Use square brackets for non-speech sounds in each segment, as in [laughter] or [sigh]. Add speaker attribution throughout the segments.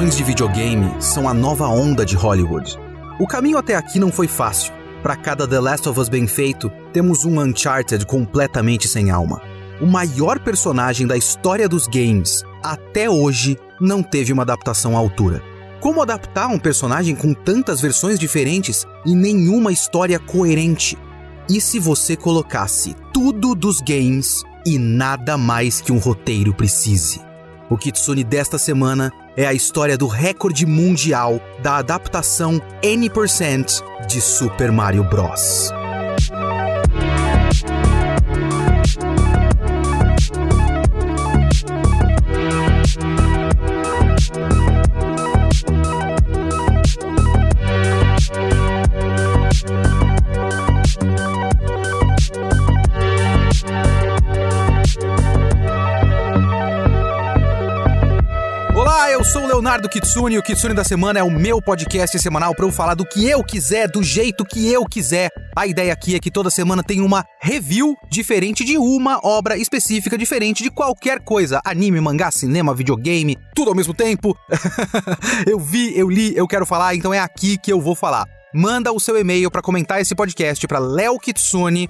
Speaker 1: Adaptações de videogame são a nova onda de Hollywood. O caminho até aqui não foi fácil. Para cada The Last of Us bem feito, temos um Uncharted completamente sem alma. O maior personagem da história dos games, até hoje, não teve uma adaptação à altura. Como adaptar um personagem com tantas versões diferentes e nenhuma história coerente? E se você colocasse tudo dos games e nada mais que um roteiro precise? O Kitsune desta semana é a história do recorde mundial da adaptação N% de Super Mario Bros. Leonardo Kitsune o Kitsune da Semana é o meu podcast semanal para eu falar do que eu quiser, do jeito que eu quiser. A ideia aqui é que toda semana tem uma review diferente de uma obra específica, diferente de qualquer coisa. Anime, mangá, cinema, videogame, tudo ao mesmo tempo. [laughs] eu vi, eu li, eu quero falar, então é aqui que eu vou falar. Manda o seu e-mail para comentar esse podcast para leokitsune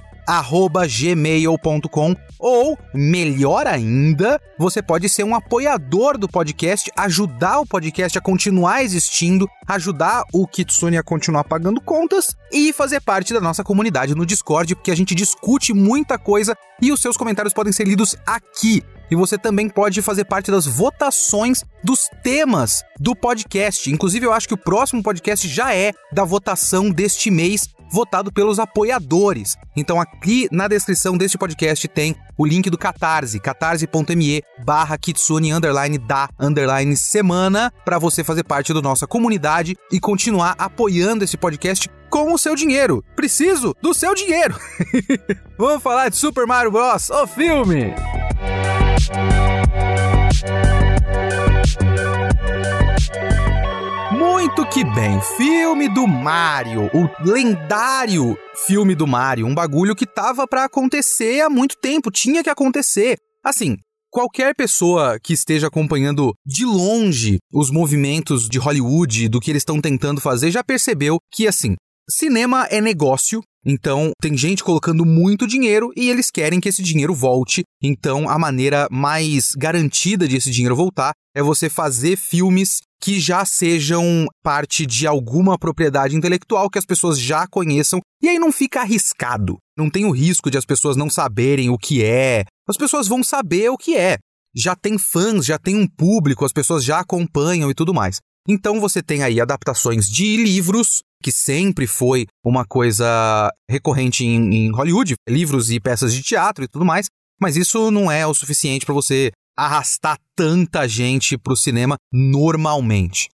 Speaker 1: gmail.com ou, melhor ainda, você pode ser um apoiador do podcast, ajudar o podcast a continuar existindo, ajudar o Kitsune a continuar pagando contas e fazer parte da nossa comunidade no Discord, porque a gente discute muita coisa e os seus comentários podem ser lidos aqui. E você também pode fazer parte das votações dos temas do podcast. Inclusive, eu acho que o próximo podcast já é da votação deste mês votado pelos apoiadores. Então aqui na descrição deste podcast tem o link do Catarse, catarse.me barra kitsune underline da underline semana para você fazer parte da nossa comunidade e continuar apoiando esse podcast com o seu dinheiro. Preciso do seu dinheiro. [laughs] Vamos falar de Super Mario Bros, o filme. Muito que bem, filme do Mario, o lendário filme do Mario, um bagulho que tava para acontecer há muito tempo, tinha que acontecer. Assim, qualquer pessoa que esteja acompanhando de longe os movimentos de Hollywood, do que eles estão tentando fazer, já percebeu que assim, cinema é negócio, então, tem gente colocando muito dinheiro e eles querem que esse dinheiro volte. Então, a maneira mais garantida de esse dinheiro voltar é você fazer filmes que já sejam parte de alguma propriedade intelectual que as pessoas já conheçam, e aí não fica arriscado. Não tem o risco de as pessoas não saberem o que é. As pessoas vão saber o que é. Já tem fãs, já tem um público, as pessoas já acompanham e tudo mais. Então você tem aí adaptações de livros, que sempre foi uma coisa recorrente em, em Hollywood, livros e peças de teatro e tudo mais, mas isso não é o suficiente para você arrastar tanta gente para o cinema normalmente.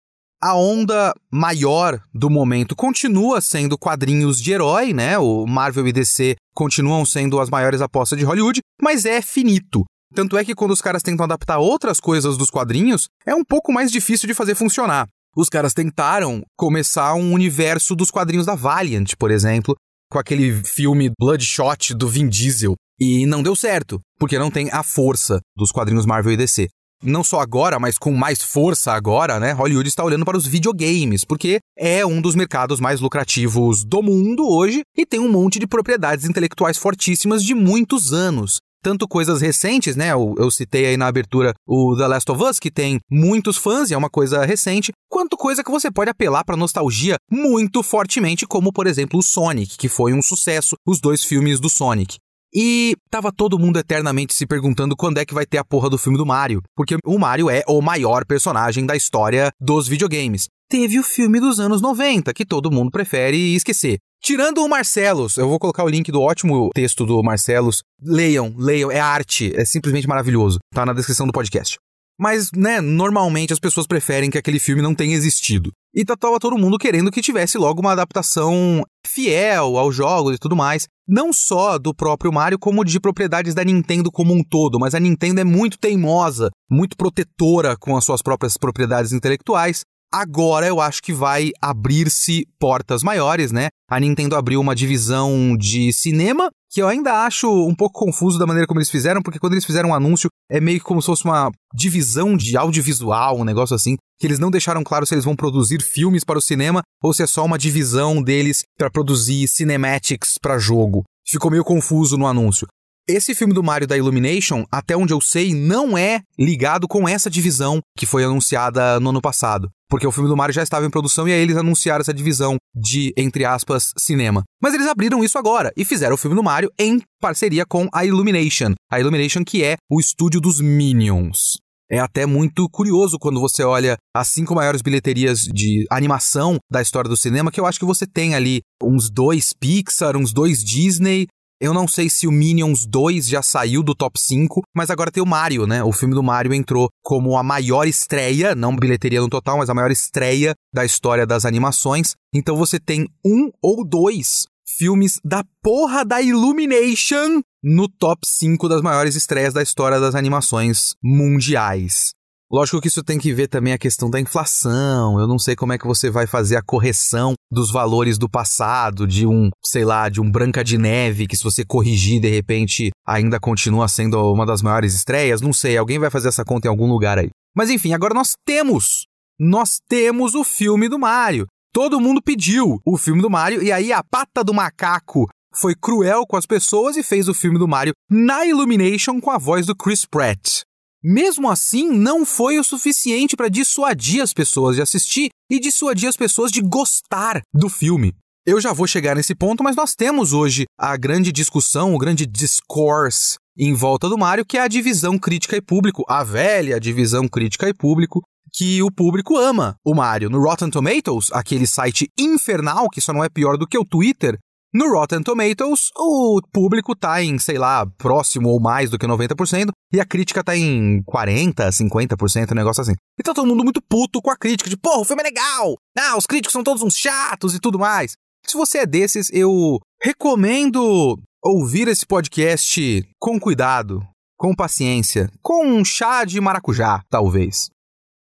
Speaker 1: A onda maior do momento continua sendo quadrinhos de herói, né? O Marvel e DC continuam sendo as maiores apostas de Hollywood, mas é finito. Tanto é que quando os caras tentam adaptar outras coisas dos quadrinhos, é um pouco mais difícil de fazer funcionar. Os caras tentaram começar um universo dos quadrinhos da Valiant, por exemplo, com aquele filme Bloodshot do Vin Diesel, e não deu certo, porque não tem a força dos quadrinhos Marvel e DC. Não só agora, mas com mais força agora, né? Hollywood está olhando para os videogames, porque é um dos mercados mais lucrativos do mundo hoje e tem um monte de propriedades intelectuais fortíssimas de muitos anos tanto coisas recentes, né? Eu, eu, citei aí na abertura o The Last of Us, que tem muitos fãs e é uma coisa recente, quanto coisa que você pode apelar para nostalgia muito fortemente, como por exemplo o Sonic, que foi um sucesso, os dois filmes do Sonic. E tava todo mundo eternamente se perguntando quando é que vai ter a porra do filme do Mario, porque o Mario é o maior personagem da história dos videogames. Teve o filme dos anos 90, que todo mundo prefere esquecer. Tirando o Marcelos, eu vou colocar o link do ótimo texto do Marcelos. Leiam, leiam, é arte, é simplesmente maravilhoso. Tá na descrição do podcast. Mas, né, normalmente as pessoas preferem que aquele filme não tenha existido. E tá, tava todo mundo querendo que tivesse logo uma adaptação fiel aos jogos e tudo mais. Não só do próprio Mario, como de propriedades da Nintendo como um todo. Mas a Nintendo é muito teimosa, muito protetora com as suas próprias propriedades intelectuais. Agora eu acho que vai abrir-se portas maiores, né? A Nintendo abriu uma divisão de cinema que eu ainda acho um pouco confuso da maneira como eles fizeram, porque quando eles fizeram um anúncio, é meio que como se fosse uma divisão de audiovisual, um negócio assim, que eles não deixaram claro se eles vão produzir filmes para o cinema ou se é só uma divisão deles para produzir cinematics para jogo. Ficou meio confuso no anúncio. Esse filme do Mario da Illumination, até onde eu sei, não é ligado com essa divisão que foi anunciada no ano passado. Porque o filme do Mario já estava em produção e aí eles anunciaram essa divisão de, entre aspas, cinema. Mas eles abriram isso agora e fizeram o filme do Mario em parceria com a Illumination. A Illumination que é o estúdio dos Minions. É até muito curioso quando você olha as cinco maiores bilheterias de animação da história do cinema, que eu acho que você tem ali uns dois Pixar, uns dois Disney, eu não sei se o Minions 2 já saiu do top 5, mas agora tem o Mario, né? O filme do Mario entrou como a maior estreia, não bilheteria no total, mas a maior estreia da história das animações. Então você tem um ou dois filmes da porra da Illumination no top 5 das maiores estreias da história das animações mundiais. Lógico que isso tem que ver também a questão da inflação. Eu não sei como é que você vai fazer a correção dos valores do passado, de um, sei lá, de um Branca de Neve, que se você corrigir, de repente, ainda continua sendo uma das maiores estreias. Não sei, alguém vai fazer essa conta em algum lugar aí. Mas enfim, agora nós temos. Nós temos o filme do Mario. Todo mundo pediu o filme do Mario, e aí a pata do macaco foi cruel com as pessoas e fez o filme do Mario na Illumination com a voz do Chris Pratt. Mesmo assim, não foi o suficiente para dissuadir as pessoas de assistir e dissuadir as pessoas de gostar do filme. Eu já vou chegar nesse ponto, mas nós temos hoje a grande discussão, o grande discourse em volta do Mario, que é a divisão crítica e público, a velha divisão crítica e público, que o público ama o Mario. No Rotten Tomatoes, aquele site infernal que só não é pior do que o Twitter, no Rotten Tomatoes, o público tá em, sei lá, próximo ou mais do que 90%, e a crítica tá em 40, 50%, um negócio assim. E tá todo mundo muito puto com a crítica, de, porra, o filme é legal! Ah, os críticos são todos uns chatos e tudo mais. Se você é desses, eu recomendo ouvir esse podcast com cuidado, com paciência, com um chá de maracujá, talvez.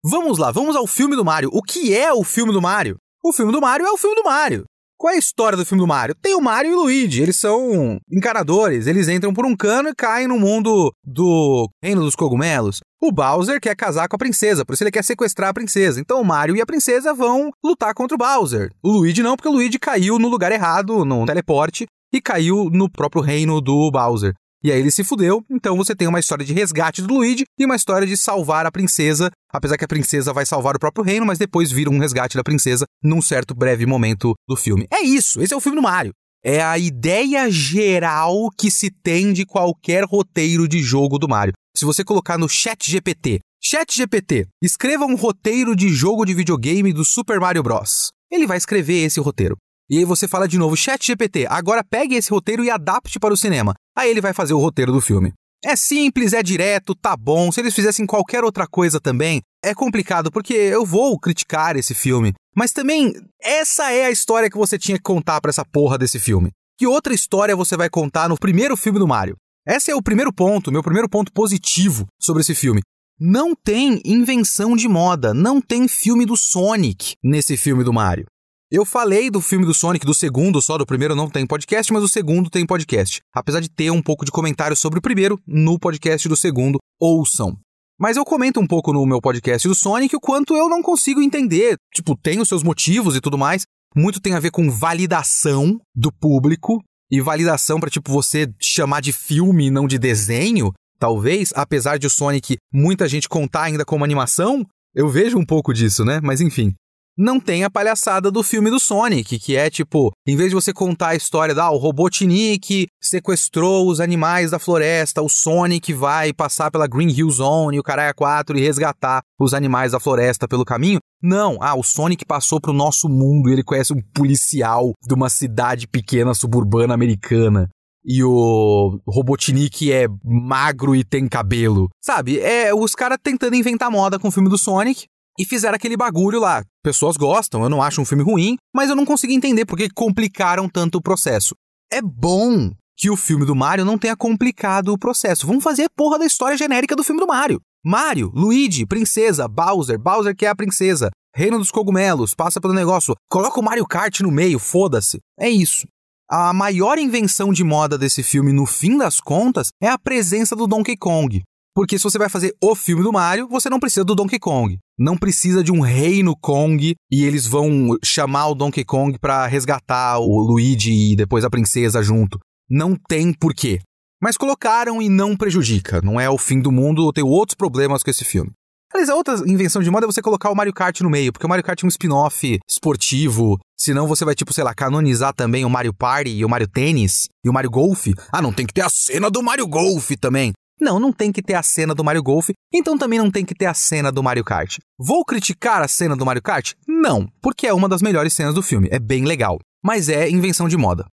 Speaker 1: Vamos lá, vamos ao filme do Mario. O que é o filme do Mario? O filme do Mario é o filme do Mario. Qual é a história do filme do Mario? Tem o Mario e o Luigi, eles são encanadores, eles entram por um cano e caem no mundo do Reino dos Cogumelos. O Bowser quer casar com a princesa, por isso ele quer sequestrar a princesa. Então o Mario e a princesa vão lutar contra o Bowser. O Luigi não, porque o Luigi caiu no lugar errado, no teleporte, e caiu no próprio reino do Bowser. E aí ele se fudeu, então você tem uma história de resgate do Luigi e uma história de salvar a princesa, apesar que a princesa vai salvar o próprio reino, mas depois vira um resgate da princesa num certo breve momento do filme. É isso, esse é o filme do Mario. É a ideia geral que se tem de qualquer roteiro de jogo do Mario. Se você colocar no Chat GPT, Chat GPT, escreva um roteiro de jogo de videogame do Super Mario Bros. Ele vai escrever esse roteiro. E aí você fala de novo, Chat GPT, agora pegue esse roteiro e adapte para o cinema. Aí ele vai fazer o roteiro do filme. É simples, é direto, tá bom. Se eles fizessem qualquer outra coisa também, é complicado, porque eu vou criticar esse filme. Mas também, essa é a história que você tinha que contar para essa porra desse filme. Que outra história você vai contar no primeiro filme do Mario? Esse é o primeiro ponto, meu primeiro ponto positivo sobre esse filme. Não tem invenção de moda, não tem filme do Sonic nesse filme do Mario. Eu falei do filme do Sonic, do segundo só, do primeiro não tem podcast, mas o segundo tem podcast. Apesar de ter um pouco de comentário sobre o primeiro, no podcast do segundo, ouçam. Mas eu comento um pouco no meu podcast do Sonic o quanto eu não consigo entender. Tipo, tem os seus motivos e tudo mais. Muito tem a ver com validação do público e validação para tipo você chamar de filme e não de desenho. Talvez, apesar de o Sonic muita gente contar ainda como animação, eu vejo um pouco disso, né? Mas enfim não tem a palhaçada do filme do Sonic, que é tipo, em vez de você contar a história da ah, o Robotnik sequestrou os animais da floresta, o Sonic vai passar pela Green Hill Zone e o Caralho 4 e resgatar os animais da floresta pelo caminho. Não, ah, o Sonic passou pro nosso mundo e ele conhece um policial de uma cidade pequena suburbana americana e o Robotnik é magro e tem cabelo. Sabe? É os caras tentando inventar moda com o filme do Sonic e fizeram aquele bagulho lá. Pessoas gostam, eu não acho um filme ruim, mas eu não consegui entender por que complicaram tanto o processo. É bom que o filme do Mario não tenha complicado o processo. Vamos fazer a porra da história genérica do filme do Mario. Mario, Luigi, princesa, Bowser, Bowser que é a princesa, Reino dos Cogumelos, passa pelo negócio, coloca o Mario Kart no meio, foda-se. É isso. A maior invenção de moda desse filme, no fim das contas, é a presença do Donkey Kong. Porque se você vai fazer o filme do Mario, você não precisa do Donkey Kong. Não precisa de um reino Kong e eles vão chamar o Donkey Kong para resgatar o Luigi e depois a princesa junto. Não tem porquê. Mas colocaram e não prejudica. Não é o fim do mundo, tenho outros problemas com esse filme. Aliás, a outra invenção de moda é você colocar o Mario Kart no meio, porque o Mario Kart é um spin-off esportivo. Senão você vai, tipo, sei lá, canonizar também o Mario Party e o Mario Tênis e o Mario Golf. Ah, não tem que ter a cena do Mario Golf também. Não, não tem que ter a cena do Mario Golf, então também não tem que ter a cena do Mario Kart. Vou criticar a cena do Mario Kart? Não, porque é uma das melhores cenas do filme, é bem legal. Mas é invenção de moda.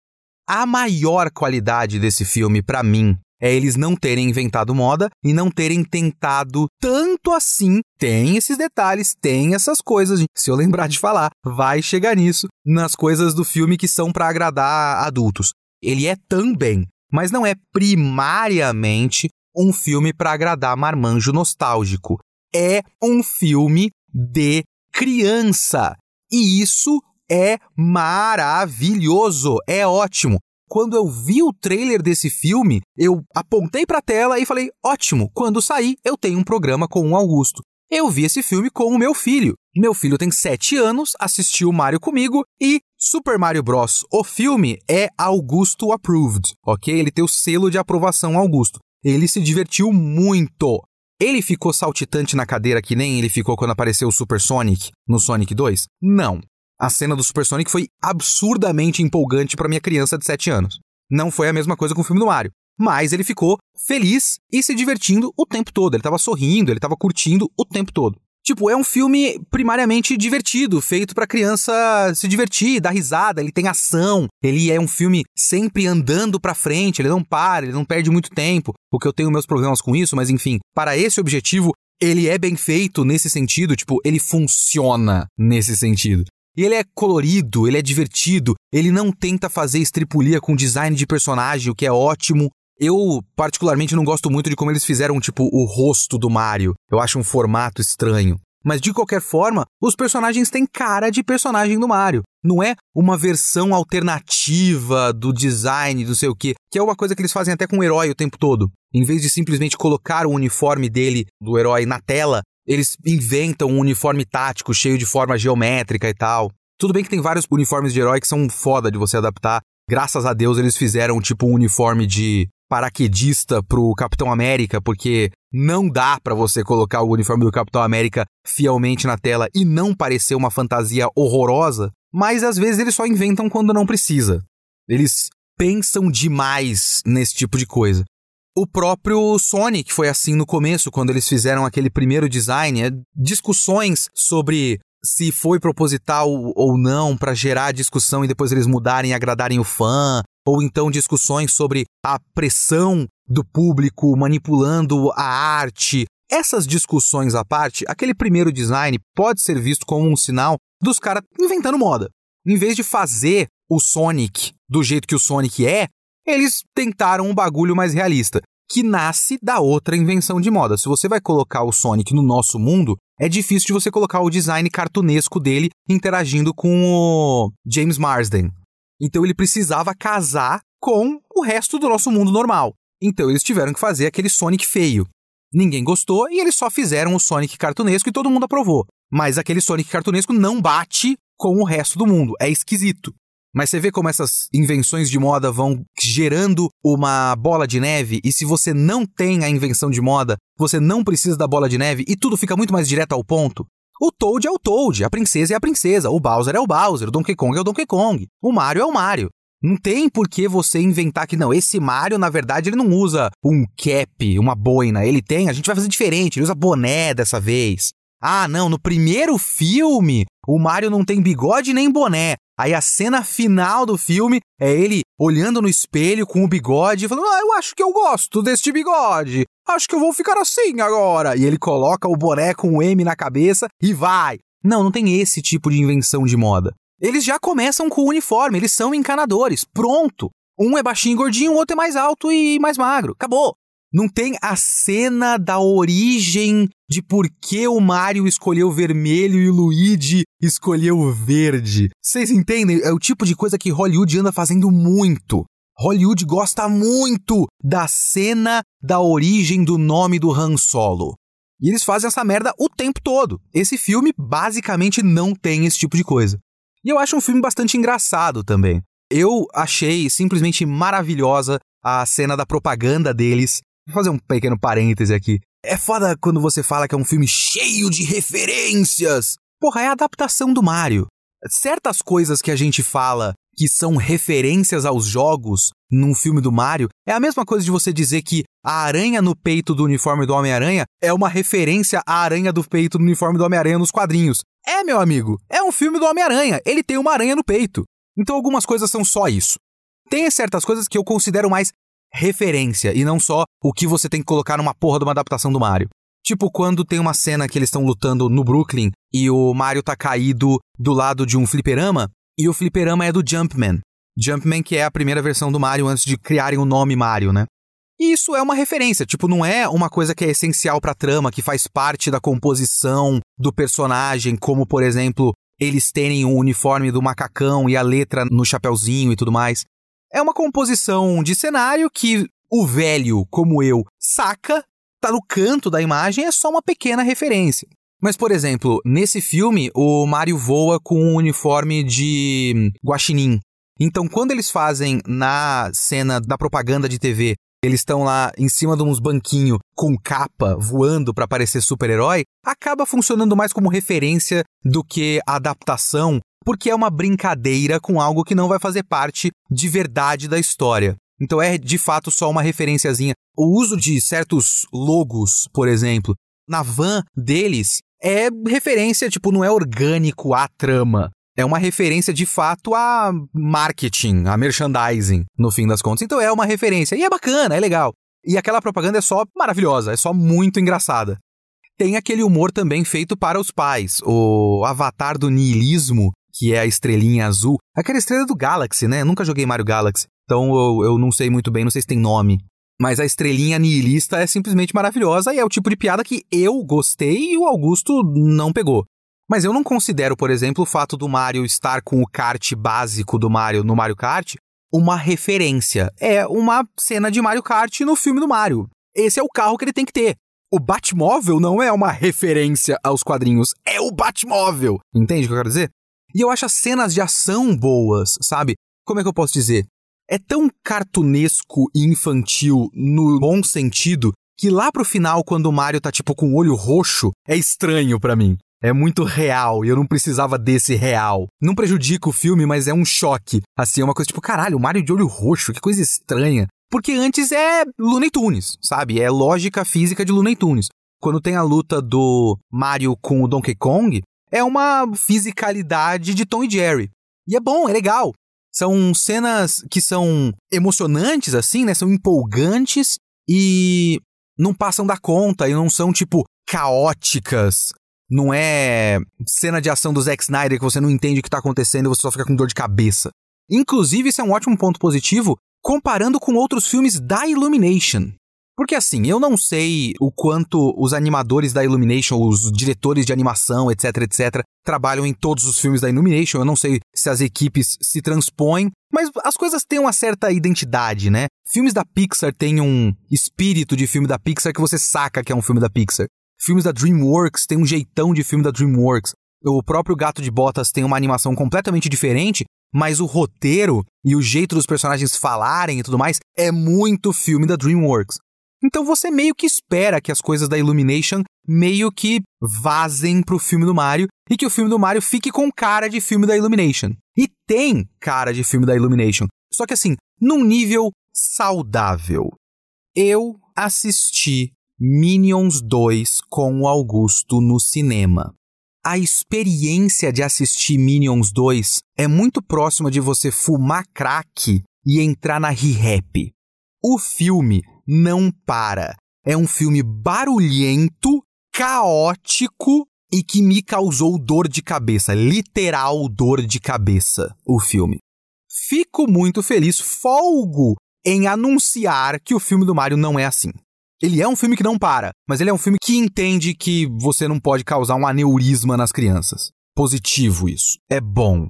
Speaker 1: A maior qualidade desse filme, para mim, é eles não terem inventado moda e não terem tentado tanto assim. Tem esses detalhes, tem essas coisas. Se eu lembrar de falar, vai chegar nisso nas coisas do filme que são para agradar adultos. Ele é também, mas não é primariamente um filme para agradar marmanjo nostálgico. É um filme de criança. E isso é maravilhoso, é ótimo. Quando eu vi o trailer desse filme, eu apontei para a tela e falei: ótimo, quando sair, eu tenho um programa com o Augusto. Eu vi esse filme com o meu filho. Meu filho tem 7 anos, assistiu Mario comigo e Super Mario Bros. O filme é Augusto Approved, ok? Ele tem o selo de aprovação Augusto. Ele se divertiu muito. Ele ficou saltitante na cadeira que nem ele ficou quando apareceu o Super Sonic no Sonic 2? Não. A cena do Super Sonic foi absurdamente empolgante para minha criança de 7 anos. Não foi a mesma coisa com o filme do Mario. Mas ele ficou feliz e se divertindo o tempo todo. Ele estava sorrindo, ele estava curtindo o tempo todo. Tipo, é um filme primariamente divertido, feito pra criança se divertir, dar risada, ele tem ação, ele é um filme sempre andando pra frente, ele não para, ele não perde muito tempo, porque eu tenho meus problemas com isso, mas enfim, para esse objetivo, ele é bem feito nesse sentido, tipo, ele funciona nesse sentido. E ele é colorido, ele é divertido, ele não tenta fazer estripulia com design de personagem, o que é ótimo. Eu, particularmente, não gosto muito de como eles fizeram, tipo, o rosto do Mario. Eu acho um formato estranho. Mas de qualquer forma, os personagens têm cara de personagem do Mario. Não é uma versão alternativa do design, do sei o quê, que é uma coisa que eles fazem até com o herói o tempo todo. Em vez de simplesmente colocar o uniforme dele, do herói, na tela, eles inventam um uniforme tático cheio de forma geométrica e tal. Tudo bem que tem vários uniformes de herói que são foda de você adaptar. Graças a Deus eles fizeram tipo um uniforme de paraquedista pro Capitão América, porque não dá para você colocar o uniforme do Capitão América fielmente na tela e não parecer uma fantasia horrorosa, mas às vezes eles só inventam quando não precisa. Eles pensam demais nesse tipo de coisa. O próprio Sonic foi assim no começo, quando eles fizeram aquele primeiro design, é discussões sobre se foi proposital ou não para gerar discussão e depois eles mudarem e agradarem o fã, ou então discussões sobre a pressão do público manipulando a arte. Essas discussões à parte, aquele primeiro design pode ser visto como um sinal dos caras inventando moda. Em vez de fazer o Sonic do jeito que o Sonic é, eles tentaram um bagulho mais realista, que nasce da outra invenção de moda. Se você vai colocar o Sonic no nosso mundo, é difícil de você colocar o design cartunesco dele interagindo com o James Marsden, então ele precisava casar com o resto do nosso mundo normal. Então eles tiveram que fazer aquele Sonic feio. Ninguém gostou e eles só fizeram o Sonic cartunesco e todo mundo aprovou. Mas aquele Sonic cartunesco não bate com o resto do mundo. É esquisito. Mas você vê como essas invenções de moda vão gerando uma bola de neve, e se você não tem a invenção de moda, você não precisa da bola de neve e tudo fica muito mais direto ao ponto. O Toad é o Toad, a princesa é a princesa, o Bowser é o Bowser, o Donkey Kong é o Donkey Kong, o Mario é o Mario. Não tem por que você inventar que não, esse Mario, na verdade, ele não usa um cap, uma boina. Ele tem, a gente vai fazer diferente, ele usa boné dessa vez. Ah, não, no primeiro filme, o Mario não tem bigode nem boné. Aí a cena final do filme é ele olhando no espelho com o bigode e falando: Ah, eu acho que eu gosto deste bigode. Acho que eu vou ficar assim agora. E ele coloca o boné com o M na cabeça e vai. Não, não tem esse tipo de invenção de moda. Eles já começam com o uniforme, eles são encanadores. Pronto. Um é baixinho e gordinho, o outro é mais alto e mais magro. Acabou. Não tem a cena da origem de por que o Mario escolheu vermelho e o Luigi escolheu verde. Vocês entendem? É o tipo de coisa que Hollywood anda fazendo muito. Hollywood gosta muito da cena da origem do nome do Han Solo. E eles fazem essa merda o tempo todo. Esse filme basicamente não tem esse tipo de coisa. E eu acho um filme bastante engraçado também. Eu achei simplesmente maravilhosa a cena da propaganda deles. Vou fazer um pequeno parêntese aqui. É foda quando você fala que é um filme cheio de referências. Porra, é a adaptação do Mario. Certas coisas que a gente fala que são referências aos jogos num filme do Mario, é a mesma coisa de você dizer que a aranha no peito do uniforme do Homem-Aranha é uma referência à aranha do peito do uniforme do Homem-Aranha nos quadrinhos. É, meu amigo, é um filme do Homem-Aranha, ele tem uma aranha no peito. Então algumas coisas são só isso. Tem certas coisas que eu considero mais referência e não só o que você tem que colocar numa porra de uma adaptação do Mario. Tipo quando tem uma cena que eles estão lutando no Brooklyn e o Mario tá caído do lado de um fliperama e o fliperama é do Jumpman. Jumpman que é a primeira versão do Mario antes de criarem o nome Mario, né? E isso é uma referência, tipo, não é uma coisa que é essencial pra trama, que faz parte da composição do personagem, como, por exemplo, eles terem o uniforme do macacão e a letra no chapeuzinho e tudo mais. É uma composição de cenário que o velho, como eu, saca, tá no canto da imagem, é só uma pequena referência. Mas, por exemplo, nesse filme, o Mario voa com um uniforme de guaxinim. Então, quando eles fazem na cena da propaganda de TV, eles estão lá em cima de uns banquinhos com capa voando para parecer super-herói, acaba funcionando mais como referência do que adaptação, porque é uma brincadeira com algo que não vai fazer parte de verdade da história. Então é de fato só uma referenciazinha. O uso de certos logos, por exemplo, na van deles é referência, tipo, não é orgânico à trama. É uma referência de fato a marketing, a merchandising, no fim das contas. Então é uma referência. E é bacana, é legal. E aquela propaganda é só maravilhosa, é só muito engraçada. Tem aquele humor também feito para os pais. O avatar do niilismo, que é a estrelinha azul. Aquela estrela do Galaxy, né? Eu nunca joguei Mario Galaxy. Então eu, eu não sei muito bem, não sei se tem nome. Mas a estrelinha nihilista é simplesmente maravilhosa e é o tipo de piada que eu gostei e o Augusto não pegou. Mas eu não considero, por exemplo, o fato do Mario estar com o kart básico do Mario no Mario Kart uma referência. É uma cena de Mario Kart no filme do Mario. Esse é o carro que ele tem que ter. O Batmóvel não é uma referência aos quadrinhos, é o Batmóvel. Entende o que eu quero dizer? E eu acho as cenas de ação boas, sabe? Como é que eu posso dizer? É tão cartunesco e infantil no bom sentido que lá pro final, quando o Mario tá tipo com o olho roxo, é estranho para mim. É muito real e eu não precisava desse real. Não prejudica o filme, mas é um choque. Assim, é uma coisa tipo, caralho, o Mario de olho roxo, que coisa estranha. Porque antes é Looney Tunes, sabe? É lógica física de Looney Tunes. Quando tem a luta do Mario com o Donkey Kong, é uma fisicalidade de Tom e Jerry. E é bom, é legal. São cenas que são emocionantes, assim, né? São empolgantes e não passam da conta e não são, tipo, caóticas. Não é cena de ação do Zack Snyder que você não entende o que tá acontecendo e você só fica com dor de cabeça. Inclusive, isso é um ótimo ponto positivo comparando com outros filmes da Illumination. Porque assim, eu não sei o quanto os animadores da Illumination, os diretores de animação, etc, etc, trabalham em todos os filmes da Illumination. Eu não sei se as equipes se transpõem, mas as coisas têm uma certa identidade, né? Filmes da Pixar têm um espírito de filme da Pixar que você saca que é um filme da Pixar. Filmes da DreamWorks têm um jeitão de filme da DreamWorks. O próprio Gato de Botas tem uma animação completamente diferente, mas o roteiro e o jeito dos personagens falarem e tudo mais é muito filme da DreamWorks. Então você meio que espera que as coisas da Illumination meio que vazem pro filme do Mario e que o filme do Mario fique com cara de filme da Illumination. E tem cara de filme da Illumination. Só que assim, num nível saudável. Eu assisti Minions 2 com o Augusto no cinema. A experiência de assistir Minions 2 é muito próxima de você fumar crack e entrar na re-rap. O filme não para. É um filme barulhento, caótico e que me causou dor de cabeça, literal dor de cabeça, o filme. Fico muito feliz, folgo em anunciar que o filme do Mario não é assim. Ele é um filme que não para, mas ele é um filme que entende que você não pode causar um aneurisma nas crianças. Positivo isso. É bom.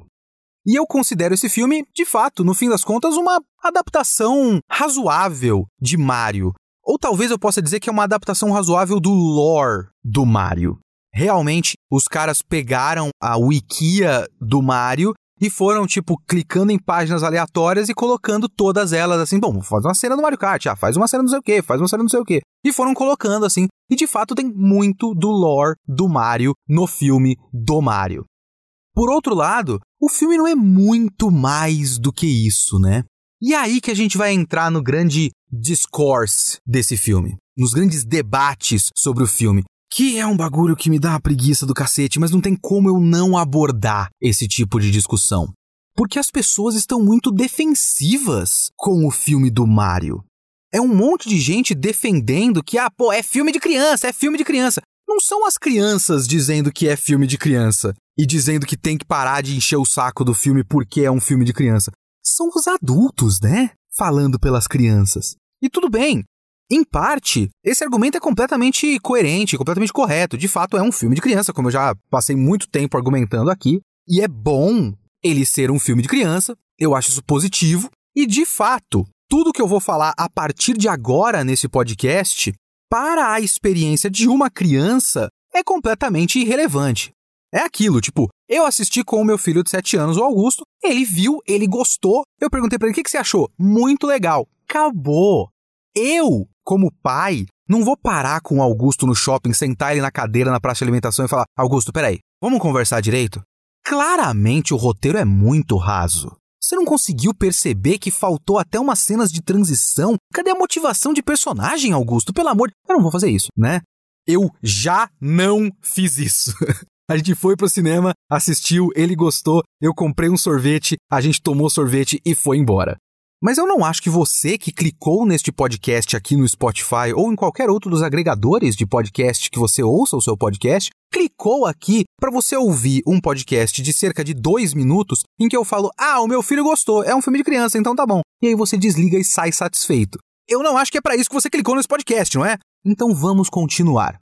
Speaker 1: E eu considero esse filme, de fato, no fim das contas, uma adaptação razoável de Mario. Ou talvez eu possa dizer que é uma adaptação razoável do lore do Mario. Realmente, os caras pegaram a wikia do Mario e foram, tipo, clicando em páginas aleatórias e colocando todas elas assim, bom, faz uma cena do Mario Kart, ah, faz uma cena não sei o que, faz uma cena não sei o que. E foram colocando assim, e de fato tem muito do lore do Mario no filme do Mario. Por outro lado, o filme não é muito mais do que isso, né? E é aí que a gente vai entrar no grande discourse desse filme, nos grandes debates sobre o filme. Que é um bagulho que me dá uma preguiça do cacete, mas não tem como eu não abordar esse tipo de discussão. Porque as pessoas estão muito defensivas com o filme do Mario. É um monte de gente defendendo que, ah, pô, é filme de criança, é filme de criança. Não são as crianças dizendo que é filme de criança e dizendo que tem que parar de encher o saco do filme porque é um filme de criança. São os adultos, né? Falando pelas crianças. E tudo bem, em parte, esse argumento é completamente coerente, completamente correto. De fato, é um filme de criança, como eu já passei muito tempo argumentando aqui. E é bom ele ser um filme de criança, eu acho isso positivo. E de fato, tudo que eu vou falar a partir de agora nesse podcast, para a experiência de uma criança, é completamente irrelevante. É aquilo, tipo, eu assisti com o meu filho de 7 anos, o Augusto, ele viu, ele gostou, eu perguntei para ele o que, que você achou. Muito legal. Acabou. Eu como pai, não vou parar com o Augusto no shopping, sentar ele na cadeira na praça de alimentação e falar: Augusto, peraí, vamos conversar direito? Claramente o roteiro é muito raso. Você não conseguiu perceber que faltou até umas cenas de transição? Cadê a motivação de personagem, Augusto? Pelo amor. Eu não vou fazer isso, né? Eu já não fiz isso. [laughs] a gente foi pro cinema, assistiu, ele gostou, eu comprei um sorvete, a gente tomou sorvete e foi embora. Mas eu não acho que você que clicou neste podcast aqui no Spotify ou em qualquer outro dos agregadores de podcast que você ouça o seu podcast, clicou aqui para você ouvir um podcast de cerca de dois minutos em que eu falo: Ah, o meu filho gostou, é um filme de criança, então tá bom. E aí você desliga e sai satisfeito. Eu não acho que é para isso que você clicou nesse podcast, não é? Então vamos continuar.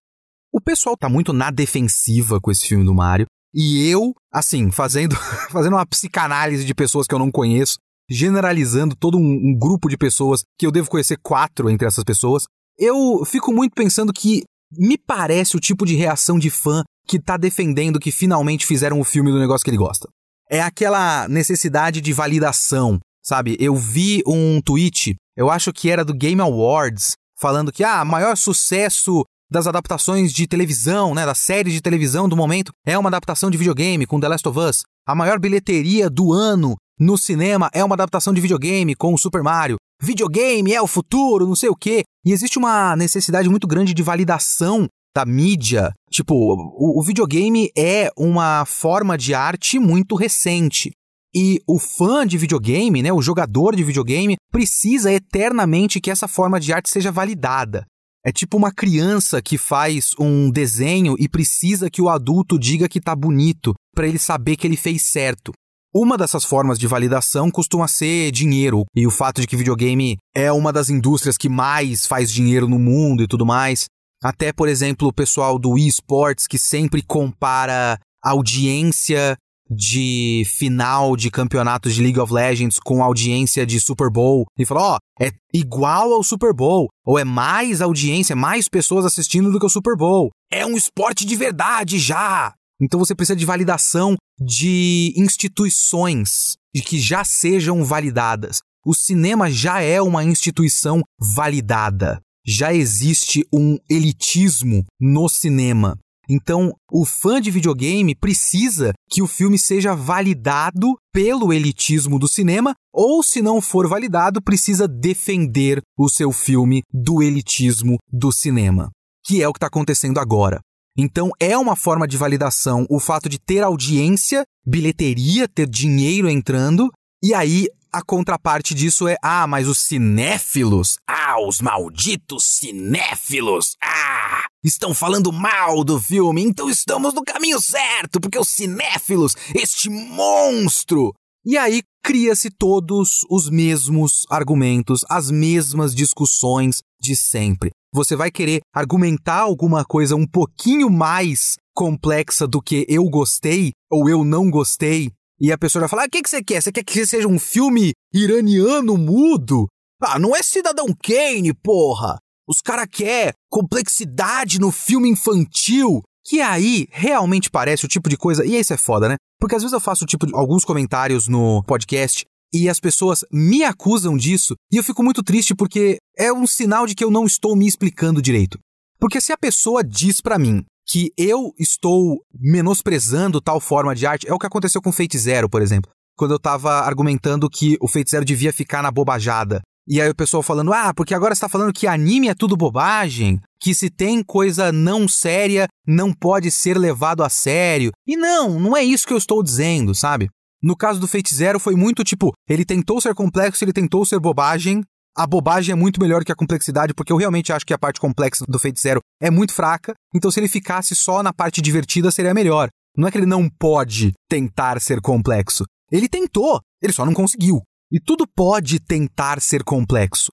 Speaker 1: O pessoal tá muito na defensiva com esse filme do Mario. E eu, assim, fazendo, [laughs] fazendo uma psicanálise de pessoas que eu não conheço, generalizando todo um, um grupo de pessoas, que eu devo conhecer quatro entre essas pessoas, eu fico muito pensando que me parece o tipo de reação de fã que tá defendendo que finalmente fizeram o filme do negócio que ele gosta. É aquela necessidade de validação, sabe? Eu vi um tweet, eu acho que era do Game Awards, falando que ah, maior sucesso das adaptações de televisão, né, das séries de televisão do momento, é uma adaptação de videogame com The Last of Us. A maior bilheteria do ano no cinema é uma adaptação de videogame com o Super Mario. Videogame é o futuro, não sei o quê. E existe uma necessidade muito grande de validação da mídia. Tipo, o, o videogame é uma forma de arte muito recente. E o fã de videogame, né, o jogador de videogame, precisa eternamente que essa forma de arte seja validada. É tipo uma criança que faz um desenho e precisa que o adulto diga que tá bonito para ele saber que ele fez certo. Uma dessas formas de validação costuma ser dinheiro, e o fato de que videogame é uma das indústrias que mais faz dinheiro no mundo e tudo mais. Até, por exemplo, o pessoal do eSports que sempre compara audiência de final de campeonatos de League of Legends com audiência de Super Bowl e fala, ó, oh, é igual ao Super Bowl, ou é mais audiência, mais pessoas assistindo do que o Super Bowl. É um esporte de verdade já. Então você precisa de validação de instituições de que já sejam validadas. O cinema já é uma instituição validada. Já existe um elitismo no cinema. Então, o fã de videogame precisa que o filme seja validado pelo elitismo do cinema, ou se não for validado, precisa defender o seu filme do elitismo do cinema, que é o que está acontecendo agora. Então é uma forma de validação o fato de ter audiência, bilheteria, ter dinheiro entrando, e aí a contraparte disso é: ah, mas os cinéfilos, ah, os malditos cinéfilos, ah, estão falando mal do filme, então estamos no caminho certo, porque os cinéfilos, este monstro. E aí cria-se todos os mesmos argumentos, as mesmas discussões de sempre. você vai querer argumentar alguma coisa um pouquinho mais complexa do que eu gostei ou eu não gostei, e a pessoa vai falar: ah, o que, que você quer? Você quer que seja um filme iraniano mudo? Ah, não é Cidadão Kane, porra! Os caras querem complexidade no filme infantil. Que aí realmente parece o tipo de coisa. E isso é foda, né? Porque às vezes eu faço tipo de, alguns comentários no podcast e as pessoas me acusam disso e eu fico muito triste porque é um sinal de que eu não estou me explicando direito. Porque se a pessoa diz para mim que eu estou menosprezando tal forma de arte, é o que aconteceu com Fate Zero, por exemplo. Quando eu tava argumentando que o Fate Zero devia ficar na bobajada. E aí o pessoal falando, ah, porque agora está falando que anime é tudo bobagem, que se tem coisa não séria, não pode ser levado a sério. E não, não é isso que eu estou dizendo, sabe? No caso do Fate Zero foi muito tipo, ele tentou ser complexo, ele tentou ser bobagem. A bobagem é muito melhor que a complexidade, porque eu realmente acho que a parte complexa do Fate Zero é muito fraca. Então se ele ficasse só na parte divertida seria melhor. Não é que ele não pode tentar ser complexo. Ele tentou, ele só não conseguiu. E tudo pode tentar ser complexo.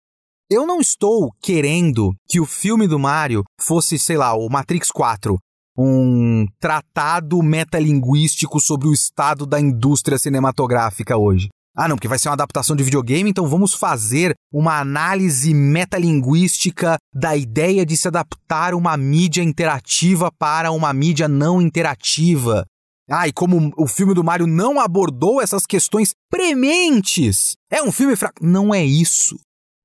Speaker 1: Eu não estou querendo que o filme do Mario fosse, sei lá, o Matrix 4, um tratado metalinguístico sobre o estado da indústria cinematográfica hoje. Ah, não, porque vai ser uma adaptação de videogame, então vamos fazer uma análise metalinguística da ideia de se adaptar uma mídia interativa para uma mídia não interativa. Ah, e como o filme do Mario não abordou essas questões prementes, é um filme fraco. Não é isso.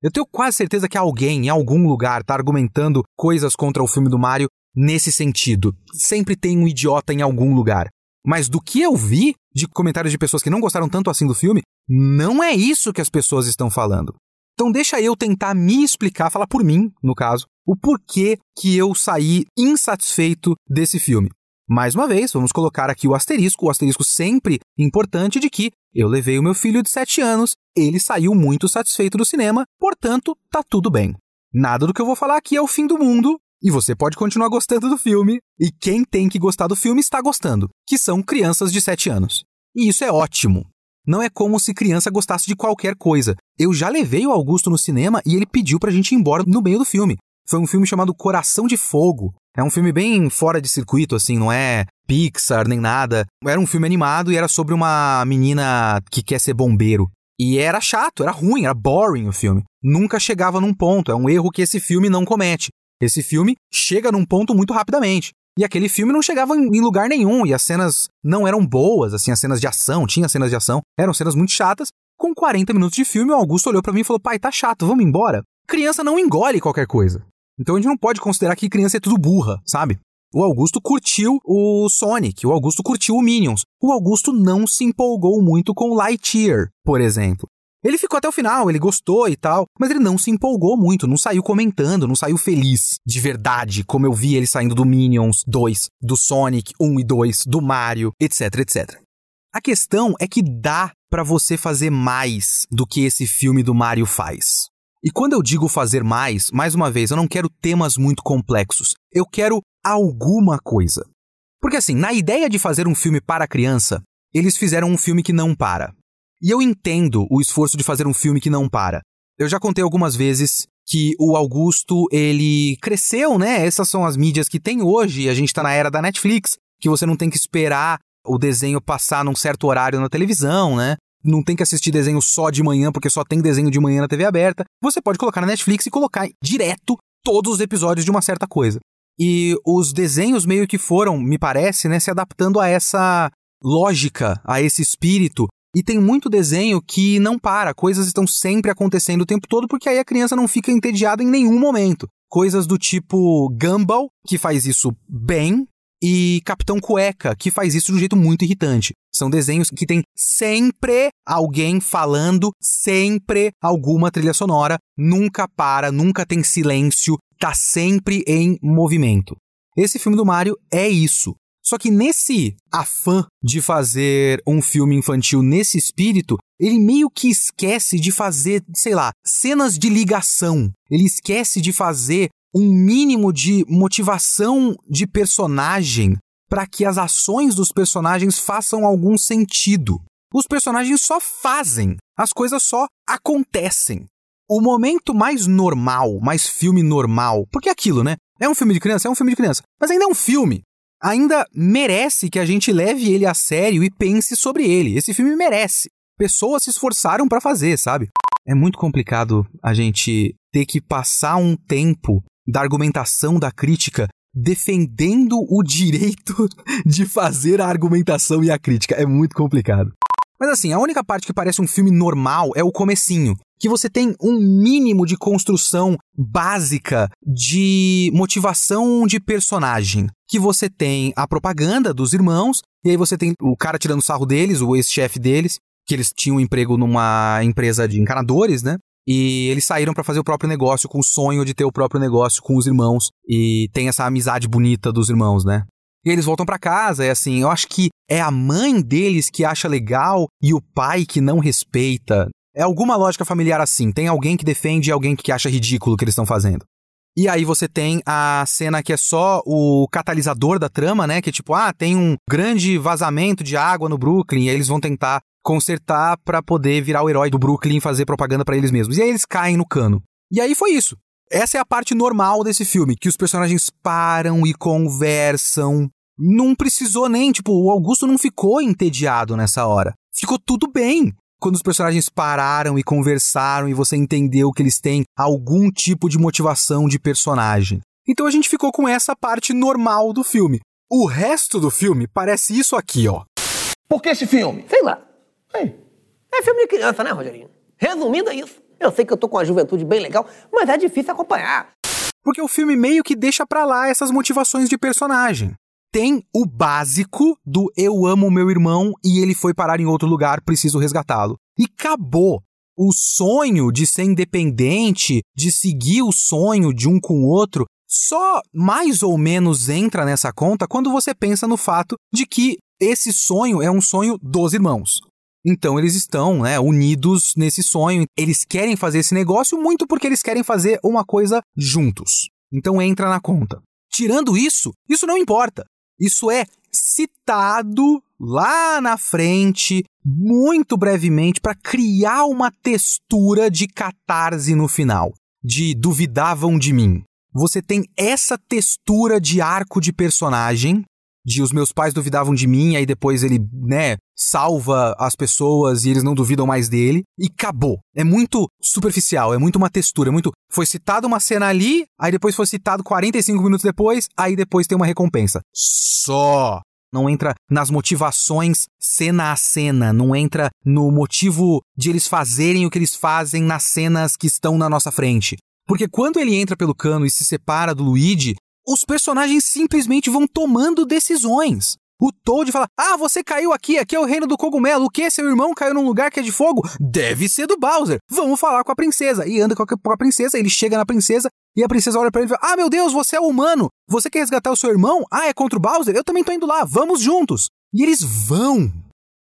Speaker 1: Eu tenho quase certeza que alguém em algum lugar está argumentando coisas contra o filme do Mario nesse sentido. Sempre tem um idiota em algum lugar. Mas do que eu vi de comentários de pessoas que não gostaram tanto assim do filme, não é isso que as pessoas estão falando. Então deixa eu tentar me explicar, falar por mim, no caso, o porquê que eu saí insatisfeito desse filme. Mais uma vez, vamos colocar aqui o asterisco, o asterisco sempre importante de que eu levei o meu filho de 7 anos, ele saiu muito satisfeito do cinema, portanto, tá tudo bem. Nada do que eu vou falar aqui é o fim do mundo, e você pode continuar gostando do filme, e quem tem que gostar do filme está gostando, que são crianças de 7 anos. E isso é ótimo. Não é como se criança gostasse de qualquer coisa. Eu já levei o Augusto no cinema e ele pediu pra gente ir embora no meio do filme. Foi um filme chamado Coração de Fogo. É um filme bem fora de circuito, assim, não é Pixar nem nada. Era um filme animado e era sobre uma menina que quer ser bombeiro. E era chato, era ruim, era boring o filme. Nunca chegava num ponto. É um erro que esse filme não comete. Esse filme chega num ponto muito rapidamente. E aquele filme não chegava em lugar nenhum, e as cenas não eram boas, assim, as cenas de ação, tinha cenas de ação, eram cenas muito chatas. Com 40 minutos de filme, o Augusto olhou para mim e falou: pai, tá chato, vamos embora. Criança não engole qualquer coisa. Então a gente não pode considerar que criança é tudo burra, sabe? O Augusto curtiu o Sonic, o Augusto curtiu o Minions. O Augusto não se empolgou muito com Lightyear, por exemplo. Ele ficou até o final, ele gostou e tal, mas ele não se empolgou muito, não saiu comentando, não saiu feliz de verdade, como eu vi ele saindo do Minions 2, do Sonic 1 e 2, do Mario, etc, etc. A questão é que dá para você fazer mais do que esse filme do Mario faz. E quando eu digo fazer mais, mais uma vez, eu não quero temas muito complexos. Eu quero alguma coisa. Porque assim, na ideia de fazer um filme para criança, eles fizeram um filme que não para. E eu entendo o esforço de fazer um filme que não para. Eu já contei algumas vezes que o Augusto, ele cresceu, né? Essas são as mídias que tem hoje, a gente tá na era da Netflix, que você não tem que esperar o desenho passar num certo horário na televisão, né? Não tem que assistir desenho só de manhã, porque só tem desenho de manhã na TV aberta. Você pode colocar na Netflix e colocar direto todos os episódios de uma certa coisa. E os desenhos meio que foram, me parece, né, se adaptando a essa lógica, a esse espírito. E tem muito desenho que não para, coisas estão sempre acontecendo o tempo todo, porque aí a criança não fica entediada em nenhum momento. Coisas do tipo Gumball, que faz isso bem, e Capitão Cueca, que faz isso de um jeito muito irritante. São desenhos que tem sempre alguém falando, sempre alguma trilha sonora, nunca para, nunca tem silêncio, tá sempre em movimento. Esse filme do Mario é isso. Só que nesse afã de fazer um filme infantil nesse espírito, ele meio que esquece de fazer, sei lá, cenas de ligação. Ele esquece de fazer um mínimo de motivação de personagem para que as ações dos personagens façam algum sentido. Os personagens só fazem, as coisas só acontecem. o momento mais normal, mais filme normal, porque é aquilo, né? É um filme de criança? É um filme de criança. Mas ainda é um filme. Ainda merece que a gente leve ele a sério e pense sobre ele. Esse filme merece. Pessoas se esforçaram para fazer, sabe? É muito complicado a gente ter que passar um tempo da argumentação, da crítica, defendendo o direito [laughs] de fazer a argumentação e a crítica. É muito complicado. Mas assim, a única parte que parece um filme normal é o comecinho, que você tem um mínimo de construção básica de motivação de personagem. Que você tem a propaganda dos irmãos, e aí você tem o cara tirando sarro deles, o ex-chefe deles, que eles tinham um emprego numa empresa de encanadores, né? E eles saíram para fazer o próprio negócio com o sonho de ter o próprio negócio com os irmãos e tem essa amizade bonita dos irmãos, né? E eles voltam para casa, é assim, eu acho que é a mãe deles que acha legal e o pai que não respeita. É alguma lógica familiar assim. Tem alguém que defende e alguém que acha ridículo o que eles estão fazendo. E aí você tem a cena que é só o catalisador da trama, né? Que é tipo, ah, tem um grande vazamento de água no Brooklyn, e aí eles vão tentar consertar para poder virar o herói do Brooklyn e fazer propaganda para eles mesmos. E aí eles caem no cano. E aí foi isso. Essa é a parte normal desse filme, que os personagens param e conversam, não precisou nem, tipo, o Augusto não ficou entediado nessa hora. Ficou tudo bem. Quando os personagens pararam e conversaram e você entendeu que eles têm algum tipo de motivação de personagem. Então a gente ficou com essa parte normal do filme. O resto do filme parece isso aqui, ó.
Speaker 2: Por que esse filme?
Speaker 3: Sei lá. É filme de criança, né, Rogerinho? Resumindo, é isso. Eu sei que eu tô com uma juventude bem legal, mas é difícil acompanhar.
Speaker 1: Porque o filme meio que deixa pra lá essas motivações de personagem tem o básico do eu amo meu irmão e ele foi parar em outro lugar, preciso resgatá-lo. E acabou. O sonho de ser independente, de seguir o sonho de um com o outro, só mais ou menos entra nessa conta quando você pensa no fato de que esse sonho é um sonho dos irmãos. Então eles estão né, unidos nesse sonho, eles querem fazer esse negócio muito porque eles querem fazer uma coisa juntos. Então entra na conta. Tirando isso, isso não importa. Isso é citado lá na frente, muito brevemente, para criar uma textura de catarse no final, de duvidavam de mim. Você tem essa textura de arco de personagem de os meus pais duvidavam de mim, aí depois ele, né, salva as pessoas e eles não duvidam mais dele e acabou. É muito superficial, é muito uma textura, é muito foi citado uma cena ali, aí depois foi citado 45 minutos depois, aí depois tem uma recompensa. Só não entra nas motivações cena a cena, não entra no motivo de eles fazerem o que eles fazem nas cenas que estão na nossa frente. Porque quando ele entra pelo cano e se separa do Luigi, os personagens simplesmente vão tomando decisões. O Toad fala: Ah, você caiu aqui, aqui é o reino do cogumelo. O que? Seu irmão caiu num lugar que é de fogo? Deve ser do Bowser. Vamos falar com a princesa. E anda com a, princesa, ele chega na princesa e a princesa olha para ele e fala: Ah, meu Deus, você é humano. Você quer resgatar o seu irmão? Ah, é contra o Bowser? Eu também tô indo lá, vamos juntos. E eles vão.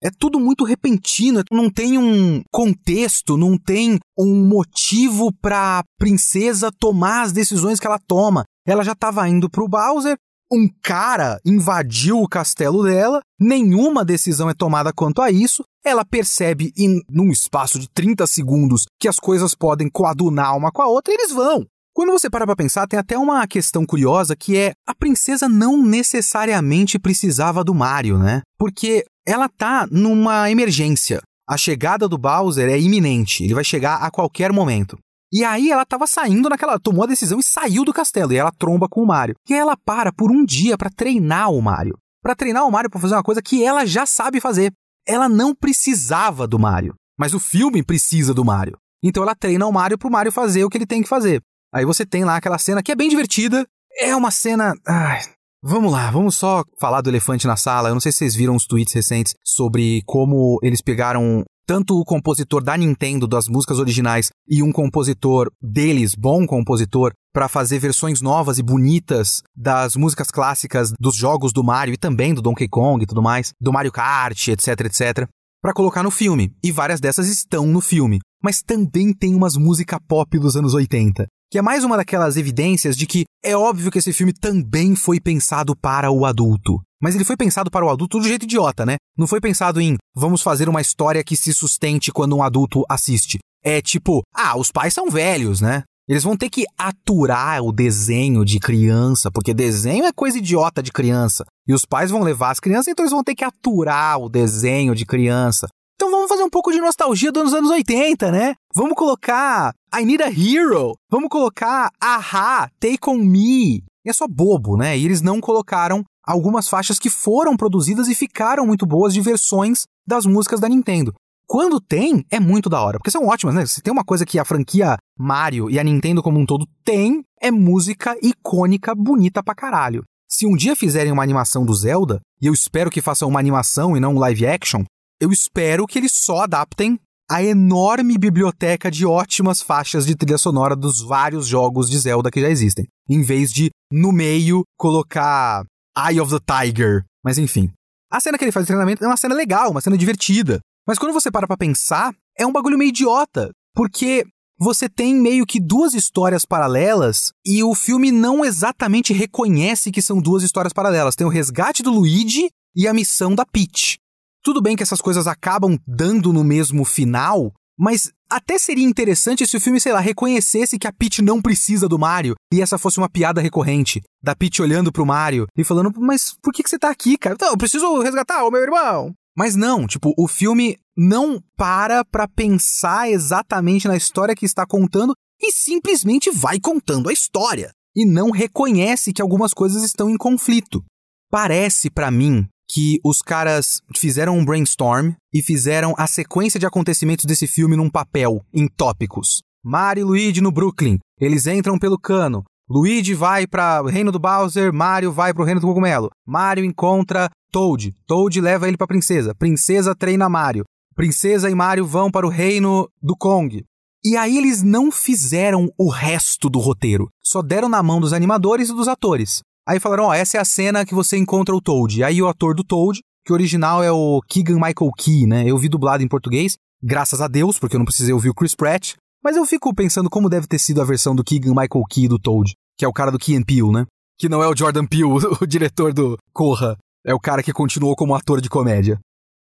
Speaker 1: É tudo muito repentino, não tem um contexto, não tem um motivo pra princesa tomar as decisões que ela toma. Ela já estava indo pro Bowser, um cara invadiu o castelo dela, nenhuma decisão é tomada quanto a isso. Ela percebe em num espaço de 30 segundos que as coisas podem coadunar uma com a outra e eles vão. Quando você para pra pensar, tem até uma questão curiosa que é a princesa não necessariamente precisava do Mario, né? Porque ela tá numa emergência. A chegada do Bowser é iminente, ele vai chegar a qualquer momento. E aí ela tava saindo naquela. tomou a decisão e saiu do castelo. E ela tromba com o Mario. E aí ela para por um dia para treinar o Mario. para treinar o Mario pra fazer uma coisa que ela já sabe fazer. Ela não precisava do Mario. Mas o filme precisa do Mario. Então ela treina o Mario pro Mario fazer o que ele tem que fazer. Aí você tem lá aquela cena que é bem divertida. É uma cena. Ai, Vamos lá, vamos só falar do elefante na sala. Eu não sei se vocês viram os tweets recentes sobre como eles pegaram tanto o compositor da Nintendo das músicas originais e um compositor deles, bom compositor, para fazer versões novas e bonitas das músicas clássicas dos jogos do Mario e também do Donkey Kong e tudo mais, do Mario Kart, etc, etc, para colocar no filme. E várias dessas estão no filme, mas também tem umas música pop dos anos 80 que é mais uma daquelas evidências de que é óbvio que esse filme também foi pensado para o adulto. Mas ele foi pensado para o adulto do jeito idiota, né? Não foi pensado em vamos fazer uma história que se sustente quando um adulto assiste. é tipo, ah, os pais são velhos, né? Eles vão ter que aturar o desenho de criança, porque desenho é coisa idiota de criança. E os pais vão levar as crianças, então eles vão ter que aturar o desenho de criança. Então vamos fazer um pouco de nostalgia dos anos 80, né? Vamos colocar I Need a Hero. Vamos colocar Aha, Take On Me. E é só bobo, né? E eles não colocaram algumas faixas que foram produzidas e ficaram muito boas de versões das músicas da Nintendo. Quando tem, é muito da hora, porque são ótimas, né? Se tem uma coisa que a franquia Mario e a Nintendo como um todo tem, é música icônica bonita pra caralho. Se um dia fizerem uma animação do Zelda, e eu espero que façam uma animação e não um live action, eu espero que eles só adaptem a enorme biblioteca de ótimas faixas de trilha sonora dos vários jogos de Zelda que já existem, em vez de, no meio, colocar Eye of the Tiger. Mas enfim. A cena que ele faz de treinamento é uma cena legal, uma cena divertida. Mas quando você para pra pensar, é um bagulho meio idiota. Porque você tem meio que duas histórias paralelas e o filme não exatamente reconhece que são duas histórias paralelas. Tem o resgate do Luigi e a missão da Peach. Tudo bem que essas coisas acabam dando no mesmo final, mas até seria interessante se o filme, sei lá, reconhecesse que a Peach não precisa do Mario e essa fosse uma piada recorrente. Da Peach olhando pro Mario e falando, mas por que, que você tá aqui, cara? Então, eu preciso resgatar o meu irmão. Mas não, tipo, o filme não para pra pensar exatamente na história que está contando e simplesmente vai contando a história. E não reconhece que algumas coisas estão em conflito. Parece para mim que os caras fizeram um brainstorm e fizeram a sequência de acontecimentos desse filme num papel, em tópicos. Mario e Luigi no Brooklyn. Eles entram pelo cano. Luigi vai para o reino do Bowser, Mario vai para o reino do cogumelo. Mario encontra Toad. Toad leva ele para princesa. Princesa treina Mario. Princesa e Mario vão para o reino do Kong. E aí eles não fizeram o resto do roteiro. Só deram na mão dos animadores e dos atores. Aí falaram, ó, oh, essa é a cena que você encontra o Toad. Aí o ator do Toad, que original é o Keegan Michael Key, né? Eu vi dublado em português, graças a Deus, porque eu não precisei ouvir o Chris Pratt. Mas eu fico pensando como deve ter sido a versão do Keegan Michael Key do Toad, que é o cara do Key and Peele, né? Que não é o Jordan Peele, [laughs] o diretor do Corra. É o cara que continuou como ator de comédia.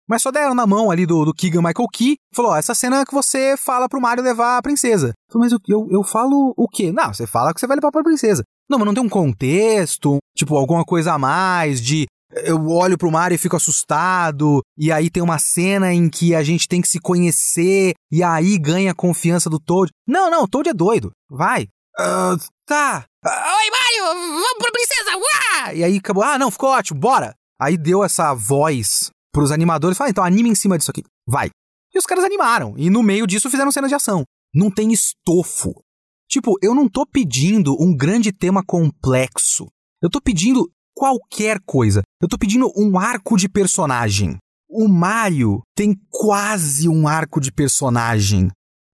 Speaker 1: Mas só deram na mão ali do, do Keegan Michael Key. Falou, ó, essa cena que você fala pro Mario levar a princesa. Falei, mas eu, eu, eu falo o quê? Não, você fala que você vai levar pra princesa. Não, mas não tem um contexto, tipo, alguma coisa a mais de eu olho pro Mario e fico assustado, e aí tem uma cena em que a gente tem que se conhecer, e aí ganha a confiança do Toad. Não, não, o Toad é doido. Vai. Uh, tá. Uh, Oi, Mario, vamos pra princesa! E aí acabou, ah, não, ficou ótimo, bora. Aí deu essa voz pros animadores, fala, então anime em cima disso aqui, vai. E os caras animaram, e no meio disso fizeram cenas de ação. Não tem estofo. Tipo, eu não tô pedindo um grande tema complexo. Eu tô pedindo qualquer coisa. Eu tô pedindo um arco de personagem. O Mario tem quase um arco de personagem.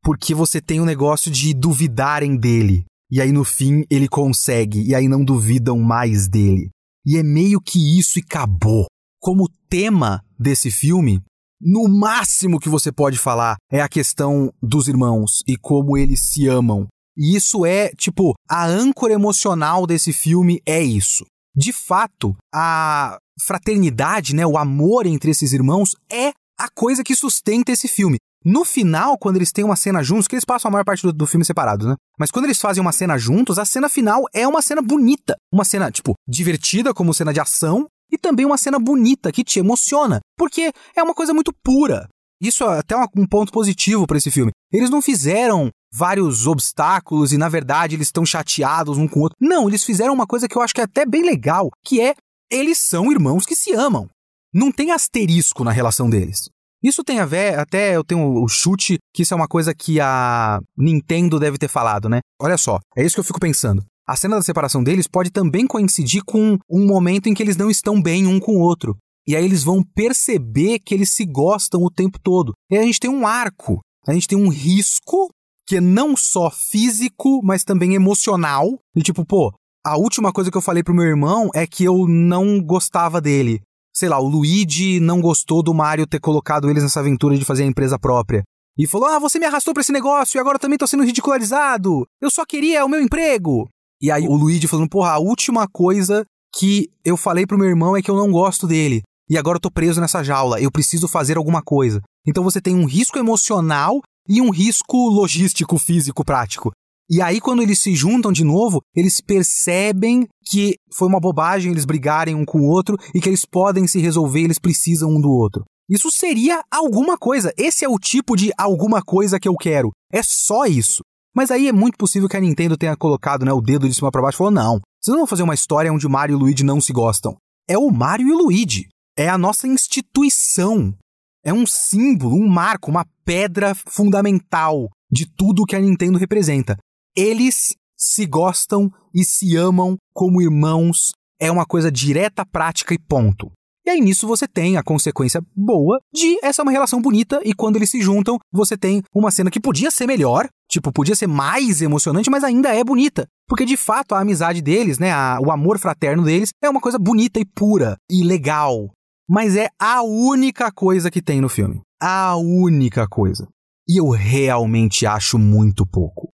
Speaker 1: Porque você tem o um negócio de duvidarem dele. E aí no fim ele consegue. E aí não duvidam mais dele. E é meio que isso e acabou. Como tema desse filme, no máximo que você pode falar é a questão dos irmãos e como eles se amam. E isso é, tipo, a âncora emocional desse filme é isso. De fato, a fraternidade, né, o amor entre esses irmãos é a coisa que sustenta esse filme. No final, quando eles têm uma cena juntos, que eles passam a maior parte do, do, filme separados, né? Mas quando eles fazem uma cena juntos, a cena final é uma cena bonita. Uma cena, tipo, divertida como cena de ação e também uma cena bonita que te emociona, porque é uma coisa muito pura. Isso é até um ponto positivo para esse filme. Eles não fizeram vários obstáculos e na verdade eles estão chateados um com o outro. Não, eles fizeram uma coisa que eu acho que é até bem legal, que é eles são irmãos que se amam. Não tem asterisco na relação deles. Isso tem a ver, até eu tenho o chute que isso é uma coisa que a Nintendo deve ter falado, né? Olha só, é isso que eu fico pensando. A cena da separação deles pode também coincidir com um momento em que eles não estão bem um com o outro. E aí eles vão perceber que eles se gostam o tempo todo. E aí a gente tem um arco, a gente tem um risco que é não só físico, mas também emocional. E tipo, pô, a última coisa que eu falei pro meu irmão é que eu não gostava dele. Sei lá, o Luigi não gostou do Mario ter colocado eles nessa aventura de fazer a empresa própria. E falou: Ah, você me arrastou pra esse negócio e agora também tô sendo ridicularizado. Eu só queria o meu emprego. E aí o Luigi falando: Porra, a última coisa que eu falei pro meu irmão é que eu não gosto dele e agora eu tô preso nessa jaula, eu preciso fazer alguma coisa. Então você tem um risco emocional e um risco logístico, físico, prático. E aí, quando eles se juntam de novo, eles percebem que foi uma bobagem eles brigarem um com o outro e que eles podem se resolver, eles precisam um do outro. Isso seria alguma coisa. Esse é o tipo de alguma coisa que eu quero. É só isso. Mas aí é muito possível que a Nintendo tenha colocado né, o dedo de cima para baixo e falou: não, vocês não vão fazer uma história onde Mario e Luigi não se gostam. É o Mario e o Luigi. É a nossa instituição. É um símbolo, um marco, uma pedra fundamental de tudo que a Nintendo representa. Eles se gostam e se amam como irmãos. É uma coisa direta, prática e ponto. E aí nisso você tem a consequência boa de essa é uma relação bonita e quando eles se juntam, você tem uma cena que podia ser melhor, tipo, podia ser mais emocionante, mas ainda é bonita. Porque de fato a amizade deles, né, a, o amor fraterno deles é uma coisa bonita e pura e legal. Mas é a única coisa que tem no filme. A única coisa. E eu realmente acho muito pouco.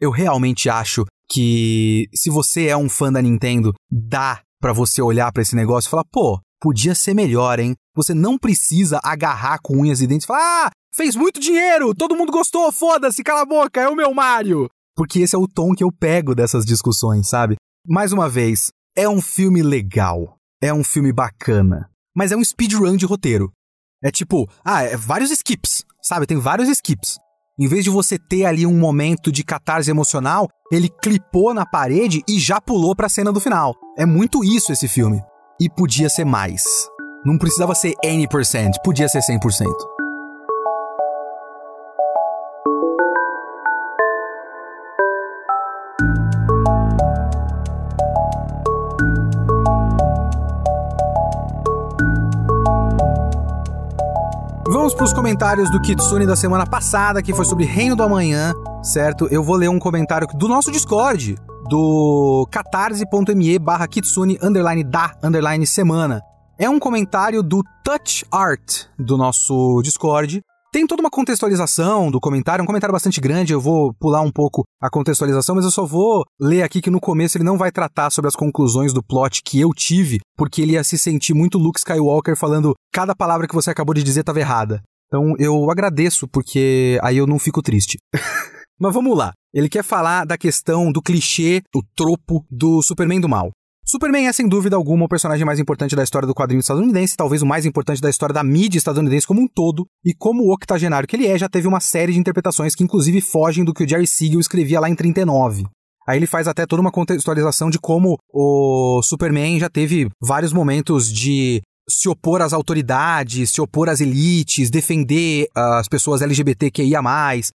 Speaker 1: Eu realmente acho que se você é um fã da Nintendo, dá para você olhar para esse negócio e falar, pô, podia ser melhor, hein? Você não precisa agarrar com unhas e dentes e falar: ah, fez muito dinheiro, todo mundo gostou, foda-se, cala a boca, é o meu Mario. Porque esse é o tom que eu pego dessas discussões, sabe? Mais uma vez, é um filme legal, é um filme bacana, mas é um speedrun de roteiro. É tipo, ah, é vários skips, sabe? Tem vários skips. Em vez de você ter ali um momento de catarse emocional, ele clipou na parede e já pulou pra cena do final. É muito isso esse filme e podia ser mais. Não precisava ser N%, podia ser 100%. Vamos para os comentários do Kitsune da semana passada, que foi sobre Reino do Amanhã, certo? Eu vou ler um comentário do nosso Discord, do catarse.me barra kitsune underline da underline semana. É um comentário do Touch Art do nosso Discord. Tem toda uma contextualização do comentário, um comentário bastante grande, eu vou pular um pouco a contextualização, mas eu só vou ler aqui que no começo ele não vai tratar sobre as conclusões do plot que eu tive, porque ele ia se sentir muito Luke Skywalker falando cada palavra que você acabou de dizer estava errada. Então eu agradeço, porque aí eu não fico triste. [laughs] Mas vamos lá. Ele quer falar da questão do clichê, o tropo do Superman do mal. Superman é, sem dúvida alguma, o personagem mais importante da história do quadrinho estadunidense, talvez o mais importante da história da mídia estadunidense como um todo, e como o octogenário que ele é, já teve uma série de interpretações que inclusive fogem do que o Jerry Siegel escrevia lá em 39. Aí ele faz até toda uma contextualização de como o Superman já teve vários momentos de se opor às autoridades, se opor às elites, defender as pessoas LGBTQIA+,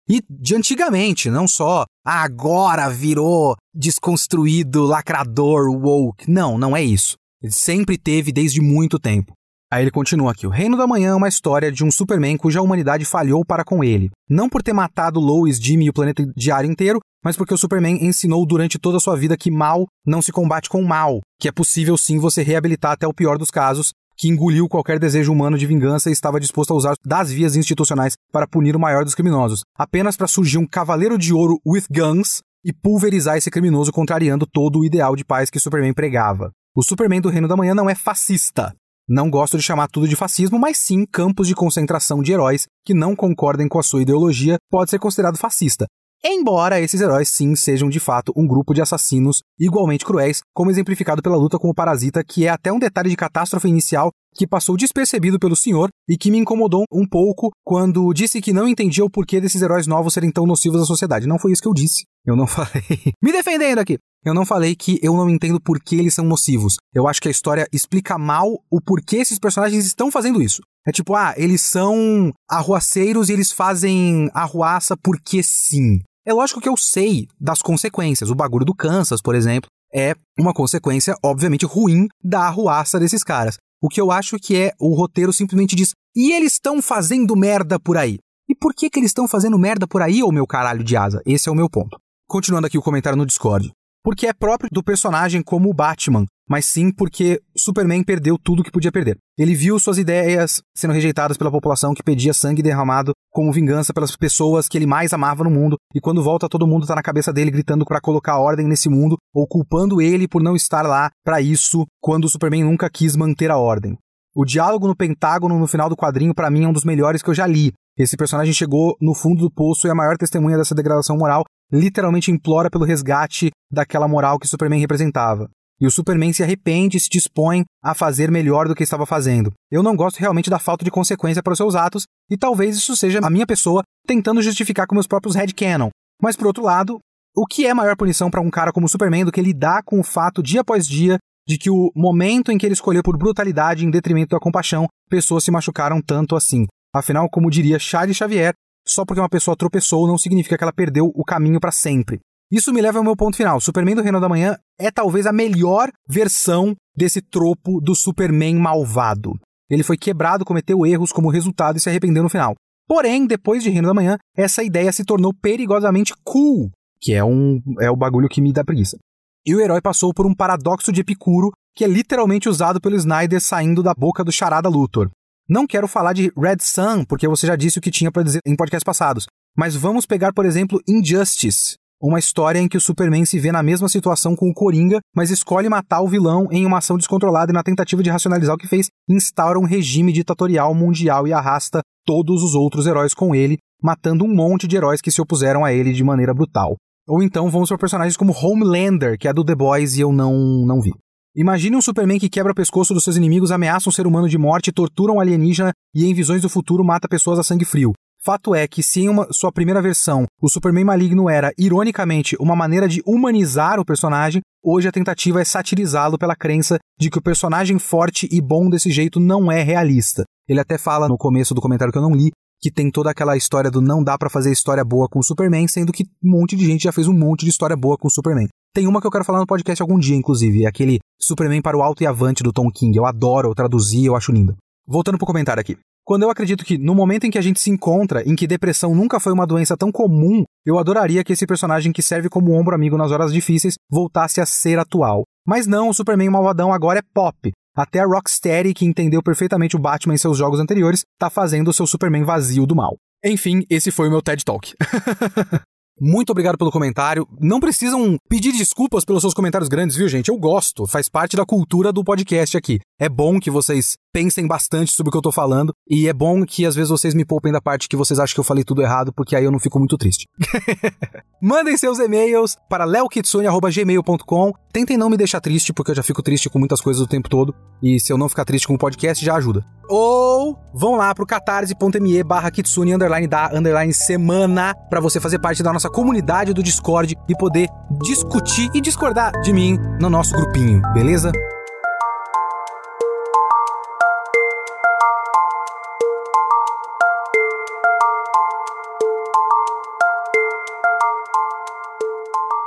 Speaker 1: e de antigamente, não só ah, agora virou desconstruído, lacrador, woke. Não, não é isso. Ele sempre teve desde muito tempo. Aí ele continua aqui: O Reino da Manhã é uma história de um Superman cuja humanidade falhou para com ele. Não por ter matado Lois, Jimmy e o planeta diário inteiro, mas porque o Superman ensinou durante toda a sua vida que mal não se combate com mal, que é possível sim você reabilitar até o pior dos casos, que engoliu qualquer desejo humano de vingança e estava disposto a usar das vias institucionais para punir o maior dos criminosos, apenas para surgir um cavaleiro de ouro with guns e pulverizar esse criminoso contrariando todo o ideal de paz que Superman pregava. O Superman do Reino da Manhã não é fascista. Não gosto de chamar tudo de fascismo, mas sim campos de concentração de heróis que não concordem com a sua ideologia pode ser considerado fascista. Embora esses heróis sim sejam de fato um grupo de assassinos igualmente cruéis, como exemplificado pela luta com o Parasita, que é até um detalhe de catástrofe inicial que passou despercebido pelo senhor e que me incomodou um pouco quando disse que não entendia o porquê desses heróis novos serem tão nocivos à sociedade. Não foi isso que eu disse. Eu não [laughs] falei. me defendendo aqui! Eu não falei que eu não entendo por que eles são nocivos. Eu acho que a história explica mal o porquê esses personagens estão fazendo isso. É tipo, ah, eles são arruaceiros e eles fazem arruaça porque sim. É lógico que eu sei das consequências. O bagulho do Kansas, por exemplo, é uma consequência, obviamente, ruim da arruaça desses caras. O que eu acho que é o roteiro simplesmente diz: e eles estão fazendo merda por aí. E por que, que eles estão fazendo merda por aí, ô meu caralho de asa? Esse é o meu ponto. Continuando aqui o comentário no Discord porque é próprio do personagem como o Batman, mas sim porque Superman perdeu tudo que podia perder. Ele viu suas ideias sendo rejeitadas pela população que pedia sangue derramado como vingança pelas pessoas que ele mais amava no mundo, e quando volta todo mundo tá na cabeça dele gritando para colocar ordem nesse mundo ou culpando ele por não estar lá para isso, quando o Superman nunca quis manter a ordem. O diálogo no Pentágono no final do quadrinho para mim é um dos melhores que eu já li. Esse personagem chegou no fundo do poço e a maior testemunha dessa degradação moral literalmente implora pelo resgate daquela moral que Superman representava. E o Superman se arrepende e se dispõe a fazer melhor do que estava fazendo. Eu não gosto realmente da falta de consequência para os seus atos, e talvez isso seja a minha pessoa tentando justificar com meus próprios headcanon. Mas por outro lado, o que é maior punição para um cara como Superman do que lidar com o fato dia após dia de que o momento em que ele escolheu por brutalidade em detrimento da compaixão, pessoas se machucaram tanto assim. Afinal, como diria Charles Xavier, só porque uma pessoa tropeçou não significa que ela perdeu o caminho para sempre. Isso me leva ao meu ponto final. Superman do Reino da Manhã é talvez a melhor versão desse tropo do Superman malvado. Ele foi quebrado, cometeu erros como resultado e se arrependeu no final. Porém, depois de Reino da Manhã, essa ideia se tornou perigosamente cool, que é um é o bagulho que me dá preguiça. E o herói passou por um paradoxo de Epicuro, que é literalmente usado pelo Snyder saindo da boca do charada Luthor. Não quero falar de Red Sun, porque você já disse o que tinha para dizer em podcasts passados, mas vamos pegar, por exemplo, Injustice, uma história em que o Superman se vê na mesma situação com o Coringa, mas escolhe matar o vilão em uma ação descontrolada e na tentativa de racionalizar o que fez, instaura um regime ditatorial mundial e arrasta todos os outros heróis com ele, matando um monte de heróis que se opuseram a ele de maneira brutal. Ou então vamos para personagens como Homelander, que é do The Boys e eu não, não vi. Imagine um Superman que quebra o pescoço dos seus inimigos, ameaça um ser humano de morte, tortura um alienígena e em visões do futuro mata pessoas a sangue frio. Fato é que, se em uma, sua primeira versão o Superman maligno era, ironicamente, uma maneira de humanizar o personagem, hoje a tentativa é satirizá-lo pela crença de que o personagem forte e bom desse jeito não é realista. Ele até fala no começo do comentário que eu não li que tem toda aquela história do não dá para fazer história boa com o Superman, sendo que um monte de gente já fez um monte de história boa com o Superman. Tem uma que eu quero falar no podcast algum dia, inclusive, é aquele Superman para o alto e avante do Tom King. Eu adoro, eu traduzi, eu acho lindo. Voltando pro comentário aqui. Quando eu acredito que, no momento em que a gente se encontra, em que depressão nunca foi uma doença tão comum, eu adoraria que esse personagem que serve como ombro amigo nas horas difíceis voltasse a ser atual. Mas não, o Superman malvadão agora é pop. Até a Rocksteady, que entendeu perfeitamente o Batman em seus jogos anteriores, tá fazendo o seu Superman vazio do mal. Enfim, esse foi o meu TED Talk. [laughs] Muito obrigado pelo comentário. Não precisam pedir desculpas pelos seus comentários grandes, viu, gente? Eu gosto, faz parte da cultura do podcast aqui. É bom que vocês pensem bastante sobre o que eu tô falando e é bom que às vezes vocês me poupem da parte que vocês acham que eu falei tudo errado, porque aí eu não fico muito triste. [laughs] Mandem seus e-mails para leokitsune.gmail.com. Tentem não me deixar triste, porque eu já fico triste com muitas coisas o tempo todo. E se eu não ficar triste com o podcast, já ajuda. Ou vão lá pro catarse.me barra kitsune underline da underline semana para você fazer parte da nossa comunidade do Discord e poder discutir e discordar de mim no nosso grupinho, beleza?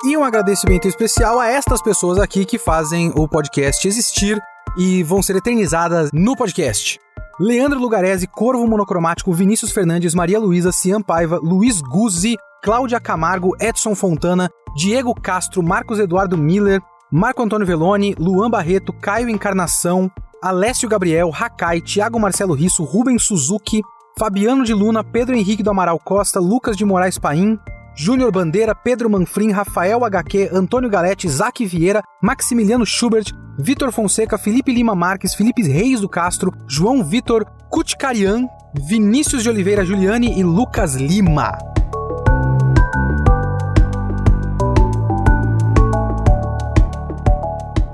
Speaker 1: E um agradecimento especial a estas pessoas aqui que fazem o podcast existir e vão ser eternizadas no podcast. Leandro Lugarese, Corvo Monocromático, Vinícius Fernandes, Maria Luísa, Cian Paiva, Luiz Guzzi, Cláudia Camargo, Edson Fontana, Diego Castro, Marcos Eduardo Miller, Marco Antônio Veloni, Luan Barreto, Caio Encarnação, Alessio Gabriel, Hakai, Thiago Marcelo Risso, Rubens Suzuki, Fabiano de Luna, Pedro Henrique do Amaral Costa, Lucas de Moraes Paim, Júnior Bandeira, Pedro Manfrim, Rafael HQ, Antônio Galete, Zac Vieira, Maximiliano Schubert, Vitor Fonseca, Felipe Lima Marques, Felipe Reis do Castro, João Vitor, Cuticarian, Vinícius de Oliveira Juliane e Lucas Lima.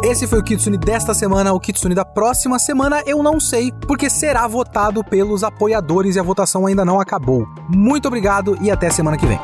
Speaker 1: Esse foi o Kitsune desta semana. O Kitsune da próxima semana eu não sei, porque será votado pelos apoiadores e a votação ainda não acabou. Muito obrigado e até semana que vem.